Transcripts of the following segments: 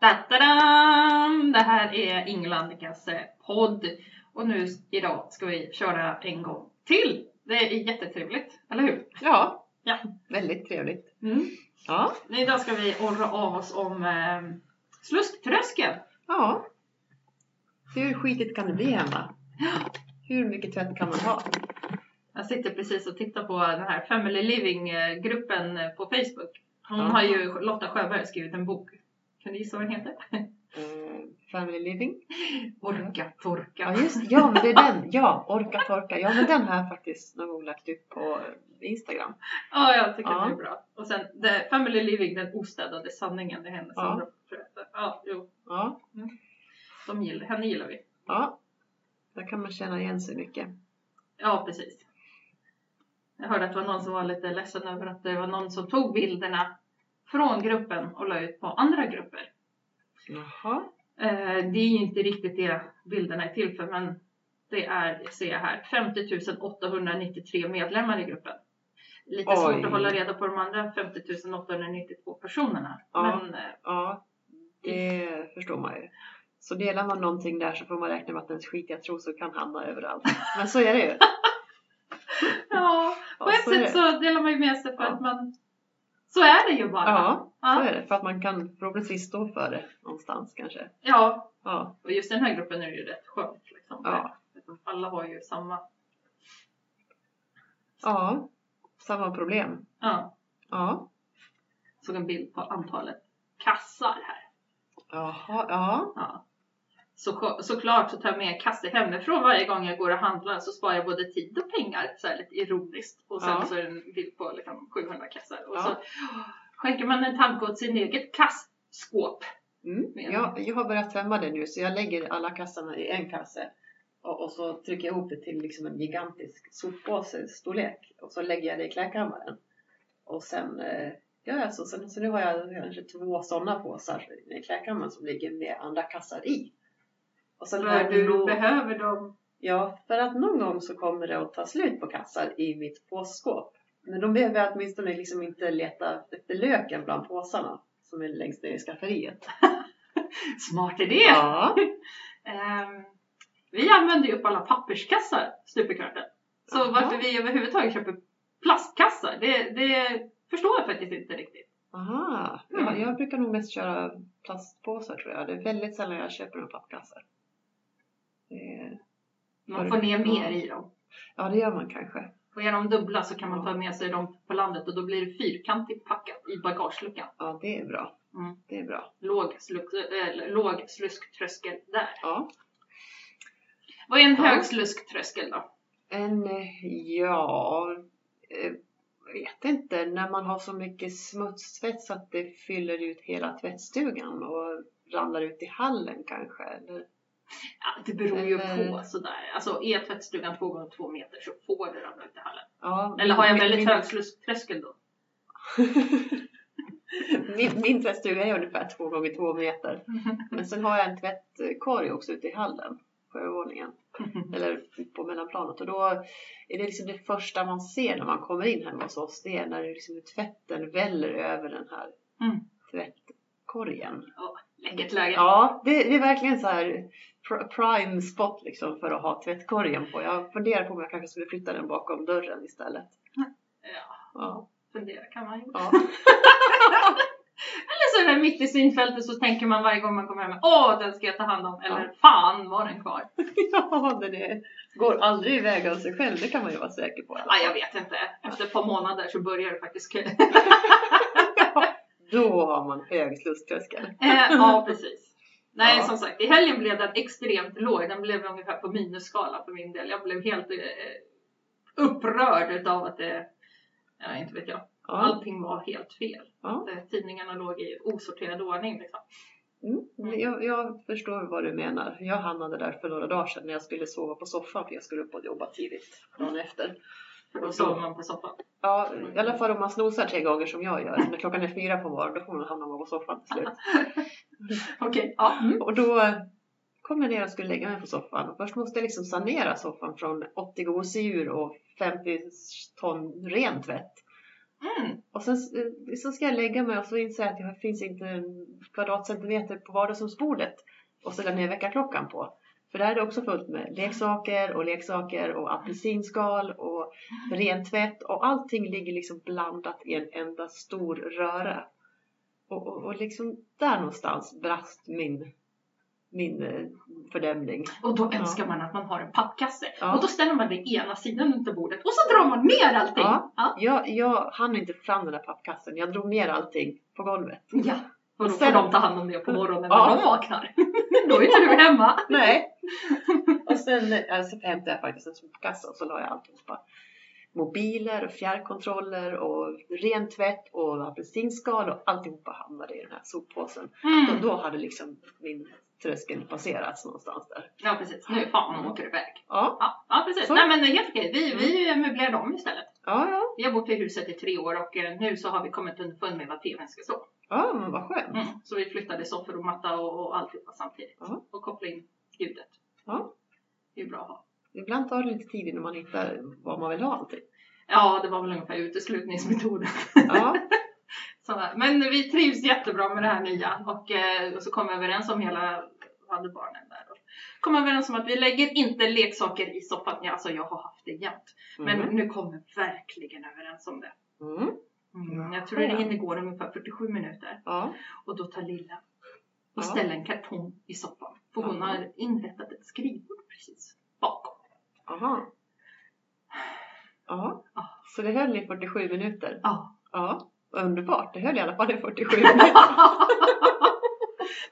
Da-da-dam! Det här är Inglandikas eh, podd och nu idag ska vi köra en gång till. Det är jättetrevligt, eller hur? Ja, Ja. väldigt trevligt. Mm. Ja, Idag ska vi orra av oss om eh, slusktröskeln. ja. Hur skitigt kan det bli hemma? Hur mycket tvätt kan man ha? Jag sitter precis och tittar på den här Family Living-gruppen på Facebook. Hon Ja. har ju, Lotta Sjöberg, skrivit en bok. Kan du gissa vad den heter? Eh, family living? Orka torka. Ja, just Ja, men det är den. Ja, orka torka. Ja, men den har jag faktiskt någon gång lagt upp på Instagram. Ja, jag tycker Ja. det är bra. Och sen The Family Living, den ostädade sanningen, det är hennes Ja. andra. Ja, jo, Ja, de gillar, henne gillar vi. ja. Där kan man känna igen sig mycket. Ja, precis. Jag hörde att det var någon som var lite ledsen över att det var någon som tog bilderna från gruppen och la ut på andra grupper. Jaha. Eh, det är ju inte riktigt det bilderna är till för, men det är, ser jag här, 50 893 medlemmar i gruppen. Lite Oj. svårt att hålla reda på de andra 50 892 personerna. Ja. Men eh, Ja, det förstår man ju. Så delar man någonting där så får man räkna med att ens skitiga trosor kan hamna överallt. Men så är det ju. ja, på ett sätt så delar man ju med sig för Ja. att man... Så är det ju bara. Ja, så ja. är det. För att man kan förhoppningsvis stå för det någonstans kanske. ja. Ja, Och just den här gruppen är ju rätt skönt. Liksom. Ja. Alla har ju samma. ja. Samma problem. Ja. Ja. Såg en bild på antalet kassar här. Jaha, ja. Ja. Så, såklart så tar jag med en kasse hemifrån varje gång jag går och handlar så sparar jag både tid och pengar så här lite ironiskt. Och sen Ja. så är det en bild på liksom 700 kassar. Och Ja. så skänker man en tanke åt sin eget kassskåp. Mm. Jag, jag har börjat tömma det nu så jag lägger alla kassarna i en kasse. Och, och så trycker jag ihop det till liksom en gigantisk soppåse storlek. Och så lägger jag det i klädkammaren. Och sen eh, gör jag så. Sen, så nu har jag kanske två sådana påsar i klädkammaren som ligger med andra kassar i. Och sen jag du nog- behöver dem. Ja, för att någon gång så kommer det att ta slut på kassar i mitt påsskåp. Men då behöver jag åtminstone liksom inte leta efter löken bland påsarna som är längst ner i skafferiet. Smart idé! Ja, Ehm, vi använder ju upp alla papperskassar stup i kvarten. Så Jaha. varför vi överhuvudtaget köper plastkassar, det, det förstår jag faktiskt inte riktigt. aha. Ja, Mm. jag brukar nog mest köra plastpåsar tror jag. Det är väldigt sällan jag köper några pappkassar. Det, Man får ner mer i dem. ja, det gör man kanske. Får jag dem dubbla så kan man ta med sig dem på landet och då blir det fyrkantigt packat i bagageluckan. Ja, det är bra. Mm. Det är bra. Låg, sluk, äh, låg slusktröskel där. Ja. Vad är en Ja. hög slusktröskel då? En, eh, ja, eh, vet inte, när man har så mycket smutstvätt så att det fyller ut hela tvättstugan och ramlar ut i hallen kanske. Eller, Ja, det beror ju Eller- på sådär. Alltså är tvättstugan två gånger två meter så får det ramla ut i hallen. ja, Eller har jag väldigt min, hög slusktröskel då? min, min tvättstuga är ungefär två gånger två meter. Men sen har jag en tvättkorg också ute i hallen på övervåningen. Eller på mellanplanet. Och då är det liksom det första man ser när man kommer in hemma hos oss. Det är när liksom tvätten väller över den här Mm. tvättkorgen. Läckert läge. Ja, det, det är verkligen så här prime spot liksom för att ha tvättkorgen på. Jag funderar på om jag kanske skulle flytta den bakom dörren istället. Ja, Ja. fundera kan man ju. Ja. Eller så är det mitt i synfältet så tänker man varje gång man kommer hem Åh, den ska jag ta hand om. Eller Ja. fan var den kvar? ja, den är, går aldrig iväg av sig själv. Det kan man ju vara säker på. Ja, jag vet inte. Efter ett par månader så börjar det faktiskt kö. Då har man hög slusströskel. Eh, ja, precis. Nej, Ja. som sagt, i helgen blev den extremt låg. Den blev ungefär på minusskala för min del. Jag blev helt eh, upprörd utav att det, ja, inte vet jag, Ja. allting var helt fel. Ja. Eh, tidningarna låg i osorterad ordning liksom. Mm. Jag, jag förstår vad du menar. Jag hamnade där för några dagar sedan när jag skulle sova på soffan för jag skulle upp och jobba tidigt dagen efter. För då sover man på soffan. Ja, i alla fall om man snosar tre gånger som jag gör. När klockan är fyra på morgonen då får man hamna på soffan till slut. Okej, ja. Mm. Och då kom jag ner och skulle lägga mig på soffan. Och först måste jag liksom sanera soffan från 80 gosedjur och 50 ton ren tvätt. Mm. Och sen eh, så ska jag lägga mig och så inser jag att det finns inte en kvadratcentimeter på vardagsrumsbordet och ställa ner väckarklockan på. För där är det också fullt med leksaker och leksaker och apelsinskal och rentvätt och allting ligger liksom blandat i en enda stor röra. Och, och, och liksom där någonstans brast min, min eh, fördämning. Och då Ja. önskar man att man har en pappkasse. Ja. Och då ställer man det ena sidan under bordet och så drar man ner allting. Ja. Ja. Jag, jag hann inte fram den där pappkassen. Jag drog ner allting på golvet. ja. Och då får de ta hand om det på morgonen Ja. när de vaknar. då är inte du hemma. Nej. och sen eh, så hämtade jag faktiskt en sopkassa och så la jag alltihopa. Mobiler och fjärrkontroller och rentvätt och apelsinskal och alltihopa hamnade i den här soppåsen. Mm. Och då hade liksom min tröskel passerats någonstans där. Ja precis, nu fan åker du iväg. Ja, Ja, ja precis. Så. Nej men helt okej, vi, Mm. vi möblerade om istället. ja, ja. Vi har bott i huset i tre år och eh, nu så har vi kommit underfund med vad tvn ska stå. Ja, men vad skönt. Mm. Så vi flyttade soffor och matta och, och alltihopa samtidigt. Ja. Och kopplade in ljudet. Ja. Det är bra att ha. Ibland tar det lite tid innan man hittar vad man vill ha allting. Ja, det var väl ungefär uteslutningsmetoden. Ja. Men vi trivs jättebra med det här nya och, eh, och så kom vi överens om hela, vad hade barnen där då? Kom överens om att vi lägger inte leksaker i soffan. Ja, alltså jag har haft det jämt. Men mm. nu kom vi verkligen överens om det. Mm. Mm, jag tror det hinner gå ungefär 47 minuter. Ja. Och då tar Lilla och Ja. ställer en kartong i soffan. För hon Ja. har inrättat ett bakom. Aha. Ja. Ja. Så det höll i 47 minuter? Ja. Ja. Underbart. Det höll i alla fall i 47 minuter.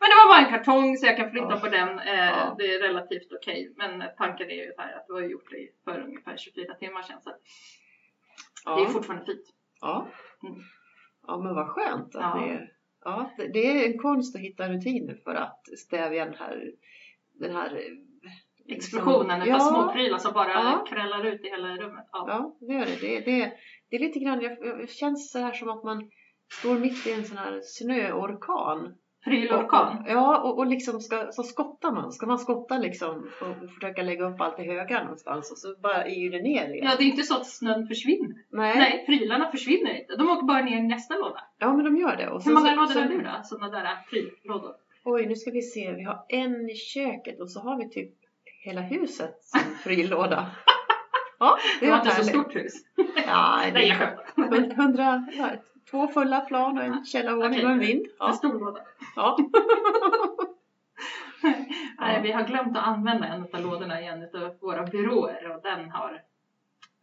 Men det var bara en kartong så jag kan flytta Ja. på den. Eh, Ja. Det är relativt okej. Men tanken är ju här att du har gjort det för ungefär 24 timmar sedan. Så det är Ja. fortfarande fint. Ja. Mm. ja, men vad skönt att Ja. det, ja, det, är en konst att hitta rutiner för att stävja den här, den här Explosionen utav ja, småprylar som bara Ja. krällar ut i hela rummet. Ja. Ja, det gör det. Det, det, det är lite grann, det känns så här som att man står mitt i en sån här snöorkan. Prylorkan. Ja, och, och liksom ska, så skottar man. Ska man skotta liksom och försöka lägga upp allt i högar någonstans och så bara är ju det ner igen. Ja, det är inte så att snön försvinner. Nej. Nej, prylarna försvinner inte. De åker bara ner i nästa låda. Ja, men de gör det. Och Hur många lådor så- har du då? Sådana där pryllådor? Oj, nu ska vi se. Vi har en i köket och så har vi typ hela huset som pryllåda. Ja, det var inte så stort hus. Ja, det Nej, jag är skämtar. hundra, två fulla plan och en källarvåning Okej. och en vind. En Ja. stor låda. Ja. Nej, vi har glömt att använda en av lådorna i en av våra byråer och den har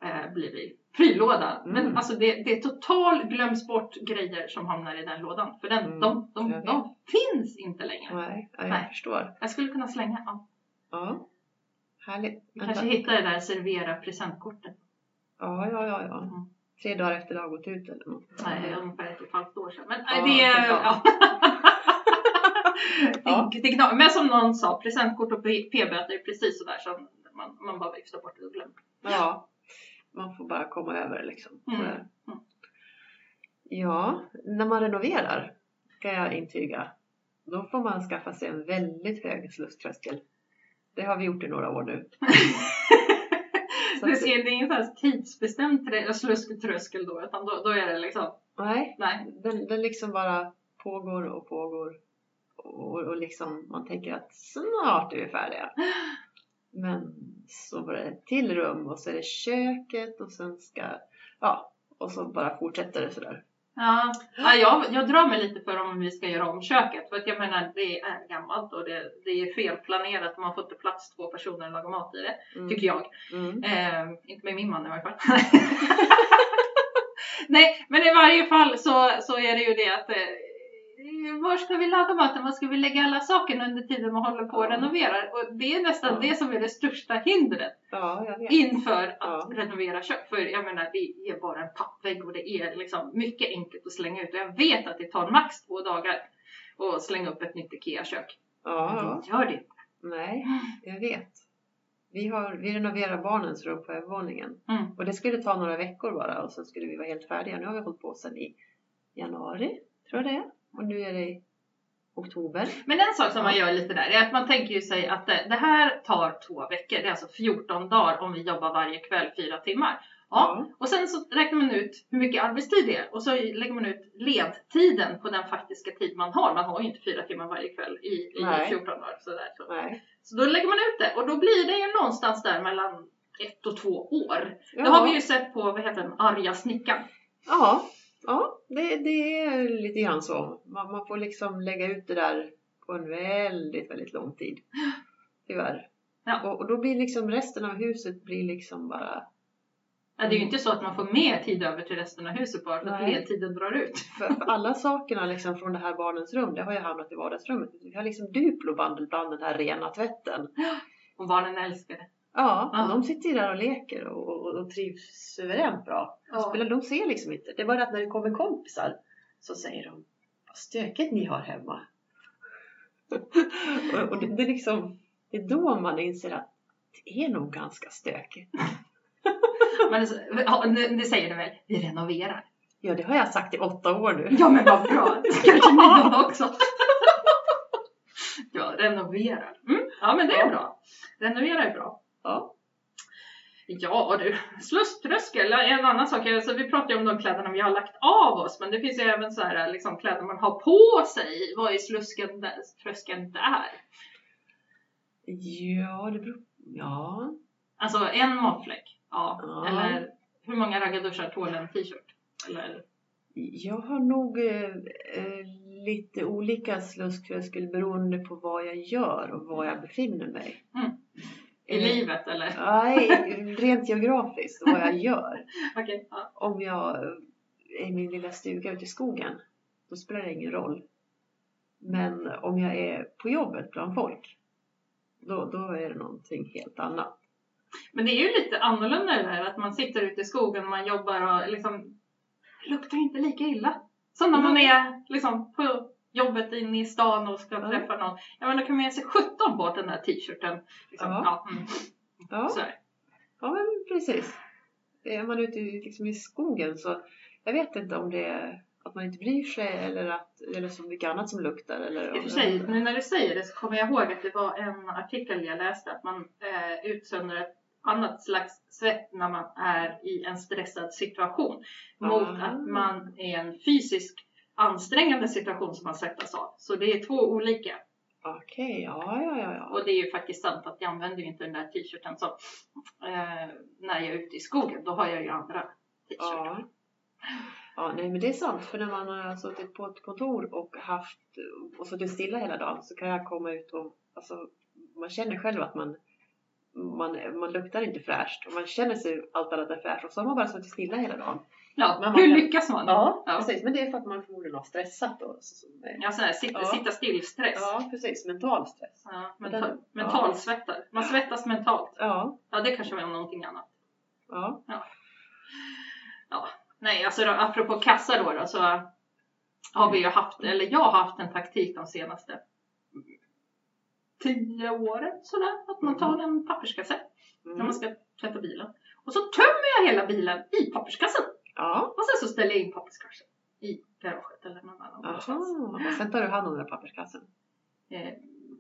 eh, blivit. Men Mm. alltså det, det är total glöms bort grejer som hamnar i den lådan. För den, Mm, de, de, vet. de finns inte längre. Nej, ja, jag Nej. förstår. Jag skulle kunna slänga. Ja. Ja. Härligt. Vi kanske hittar det där servera presentkortet. Ja, ja, ja, ja. Mm. Tre dagar efter det har gått ut eller något. Nej, ungefär ett och ett halvt år sedan. Men Ja, nej, det är... Ja. Ja. det. Men som någon sa, presentkort och p-böter är precis sådär som man, man bara viftar bort och glömmer. Ja, man får bara komma över liksom. Mm. Mm. Ja, när man renoverar kan jag intyga. Då får man skaffa sig en väldigt hög slusströskel. Det har vi gjort i några år nu. Det, ser, det är här tidsbestämd trä- slusktröskel då, utan då, då är det liksom, Nej, nej. den, den liksom bara pågår och pågår. Och, och liksom man tänker att snart är vi färdiga. Men så var det ett till rum och så är det köket och sen ska, ja, och så bara fortsätter det sådär. Ja, ja jag, jag drar mig lite för om vi ska göra om köket. För att jag menar, det är gammalt och det, det är felplanerat. Man får inte plats två personer att laga mat i det, Mm. tycker jag. Mm. Eh, inte med min man i varje fall. Nej, men i varje fall så, så är det ju det att eh, var ska vi laga maten? Var ska vi lägga alla sakerna under tiden man håller på och renoverar? Och det är nästan Ja. det som är det största hindret Ja, inför att Ja. renovera kök. För jag menar, det är bara en pappvägg och det är liksom mycket enkelt att slänga ut. Och jag vet att det tar max två dagar att slänga upp ett nytt IKEA-kök. Ja. Det gör det. Nej, jag vet. Vi, har, vi renoverar barnens rum på övervåningen. Mm. Och det skulle ta några veckor bara och sen skulle vi vara helt färdiga. Nu har vi hållit på sedan i januari, tror jag det är. Och nu är det oktober. Men en sak som man gör lite där är att man tänker ju sig att det, det här tar två veckor. Det är alltså 14 dagar om vi jobbar varje kväll fyra timmar. Ja. Och sen så räknar man ut hur mycket arbetstid det är och så lägger man ut ledtiden på den faktiska tid man har. Man har ju inte fyra timmar varje kväll i, i Nej. 14 dagar. Sådär. Så. Nej. så då lägger man ut det och då blir det ju någonstans där mellan ett och två år. Ja. Det har vi ju sett på, vad heter den, arga snickaren. Ja, ja det, det är lite grann så. Man, man får liksom lägga ut det där på en väldigt, väldigt lång tid. Tyvärr. Ja. Och, och då blir liksom resten av huset blir liksom bara... Ja, det är ju inte så att man får mer tid över till resten av huset bara för att Nej. ledtiden drar ut. För, för alla sakerna liksom från det här barnens rum, det har ju hamnat i vardagsrummet. Vi har liksom Duplo bland, bland den här rena tvätten. Och barnen älskar det. Ja, Ja. de sitter ju där och leker och, och, och trivs suveränt bra. Ja. Spelar, de ser liksom inte. Det är bara att när det kommer kompisar så säger de Vad stökigt ni har hemma. och och det, det, är liksom, det är då man inser att det är nog ganska stökigt. Men det, ja, det det säger du väl? Vi renoverar. Ja, det har jag sagt i åtta år nu. Ja men vad bra! Kanske ni också. Ja, renoverar. Mm. Ja men det är bra. Renovera är bra. Ja. Ja du, slusströskel är en annan sak. Alltså, vi pratar ju om de kläderna vi har lagt av oss men det finns ju även så här, liksom, kläder man har på sig. Vad är slusken där, tröskeln där? Ja, det beror... Ja. Alltså en matfläck? Ja. Ja. Eller hur många raggarduschar tål en t-shirt? Eller? Jag har nog eh, eh, lite olika slusströskel beroende på vad jag gör och var jag befinner mig. Mm. I Eh, livet eller? Nej, rent geografiskt vad jag gör. Okej. ja. Om jag är i min lilla stuga ute i skogen, då spelar det ingen roll. Men om jag är på jobbet bland folk, då, då är det någonting helt annat. Men det är ju lite annorlunda det där att man sitter ute i skogen och man jobbar och liksom luktar inte lika illa. Som när man är liksom på jobbet inne i stan och ska Ja. träffa någon. Ja men då kan man ge sig 17 på den där t-shirten. Liksom. Ja. Ja. mm, Ja, ja men precis. Är man ute i, liksom i skogen så, jag vet inte om det är att man inte bryr sig eller, att, eller så mycket annat som luktar. Eller, I och för sig, nu när du säger det så kommer jag ihåg att det var en artikel jag läste att man eh, utsöndrar ett annat slags svett när man är i en stressad situation. Mot Ah. att man är en fysisk ansträngande situation som man svettas av. Så det är två olika. Okej, ja, ja, ja. ja. Och det är ju faktiskt sant att jag använder ju inte den där t-shirten som eh, när jag är ute i skogen. Då har jag ju andra t-shirtar. Ja. ja, nej men det är sant. För när man har suttit på ett kontor och haft och suttit stilla hela dagen så kan jag komma ut och alltså, man känner själv att man man, man luktar inte fräscht och man känner sig allt annat än fräscht och så har man bara suttit stilla hela dagen. Ja, Men hur kan- lyckas man? Ja, Ja. precis. Men det är för att man förmodligen har stressat och så, så, Ja, sån här sitta, Ja. sitta still-stress. Ja, precis. Mental stress. Ja, Den- mental, ja. mentalsvettar. Man svettas mentalt. Ja, Ja, det kanske var någonting annat. ja. Nej, alltså då, apropå kassa då, då så har vi ju haft, eller jag har haft en taktik de senaste tio åren sådär. Att man tar en papperskasse när Mm. man ska tvätta bilen. Och så tömmer jag hela bilen i papperskassen. Ja, Och sen så ställer jag in papperskassen i garaget eller någon aha. Och sen tar du hand om den papperskassen. Eh,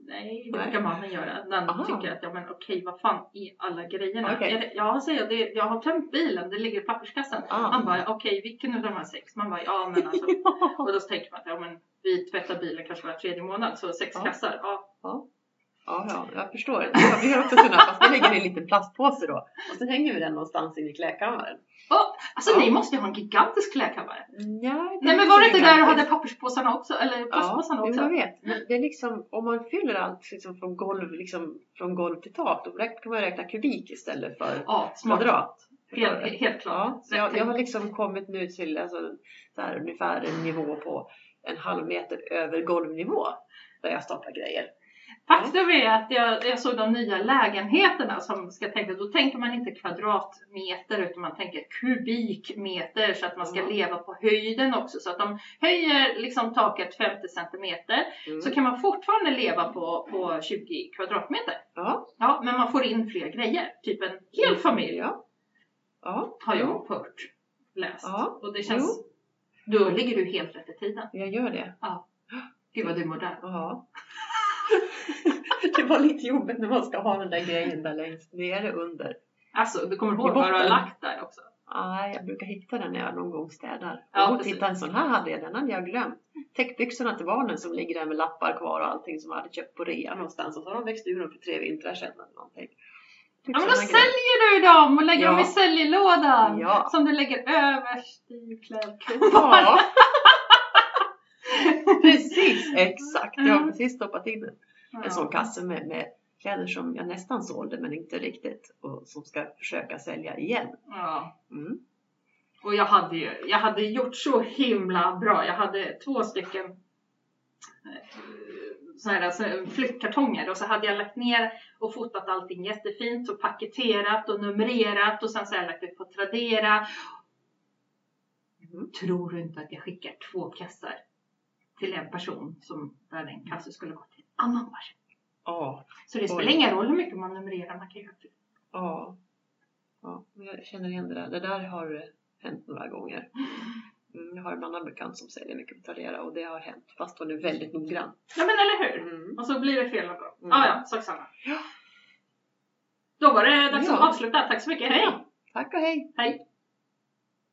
nej, det brukar mannen göra. Den Aha. tycker att, ja men okej, vad fan är alla grejerna? Okej. Är det, ja, säger jag, det, jag har tömt bilen, det ligger i papperskassen. Ah. Han bara, okej, vilken av de här sex? Man bara, ja men alltså. Och då tänker man att, ja men vi tvättar bilen kanske var tredje månad, så sex Ja. kassar. Ja. Ja, ja, jag förstår. Ja, vi har också sådana, fast vi lägger i en liten plastpåse då. Och sen hänger vi den någonstans inne i klädkammaren. Alltså Ja. ni måste ju ha en gigantisk klädkammare. Ja, Nej men var det inte där du hade papperspåsarna också? Eller Ja, plastpåsarna jo, också? jag vet. Men det är liksom, om man fyller allt liksom från, golv, liksom, från golv till tak, då kan man räkna kubik istället för Ja, kvadrat. Helt, helt klart. Ja, så jag, jag har liksom kommit nu till alltså, så här, ungefär en nivå på en halv meter över golvnivå där jag staplar grejer. Faktum är att jag, jag såg de nya lägenheterna som ska tänka, då tänker man inte kvadratmeter utan man tänker kubikmeter så att man ska Mm. leva på höjden också. Så att de höjer liksom taket 50 centimeter Mm. så kan man fortfarande leva på, på 20 kvadratmeter. Ja, Ja, men man får in fler grejer. Typ en hel familj ja. Ja, har jag jo, hört, läst. Ja, Och det känns, då ligger du helt rätt i tiden. jag gör det. Gud vad du mår där. Det var lite jobbigt när man ska ha den där grejen där längst nere under. Alltså, du kommer ihåg vad du har lagt där också. Nej, jag brukar hitta den när jag någon gång städar. Ja, precis. titta, en sån här hade jag, den hade jag glömt. Täckbyxorna till barnen som ligger där med lappar kvar och allting som jag hade köpt på rea någonstans. Och så har de växt ur dem för tre vintrar sedan eller någonting. Ja men då säljer du dem och lägger Ja. dem i säljlådan. Ja. Som du lägger överst i klädkovan. Ja. precis, exakt. Jag har Mm. precis stoppat in en, en sån kasse med, med kläder som jag nästan sålde men inte riktigt. Och som ska försöka sälja igen. Ja. Mm. Och jag hade ju, jag hade gjort så himla bra. Jag hade två stycken eh, så här, alltså, flyttkartonger och så hade jag lagt ner och fotat allting jättefint och paketerat och numrerat och sen så har jag lagt det på Tradera. Mm. Tror du inte att jag skickar två kassar till en person som där en kasse skulle gå till person? Ja, Så det spelar Oj. ingen roll hur mycket man numrerar, man kan det. ja. Ja, jag känner igen det där. Det där har hänt några gånger. Mm, jag har en annan bekant som säljer mycket på Tradera och det har hänt fast hon är väldigt noggrann. Ja men eller hur? Mm. Och så blir det fel gång. Mm. Ja, ja, sak samma. Ja. Då var det dags att Ja. avsluta. Tack så mycket. Hej! Tack och hej! Hej!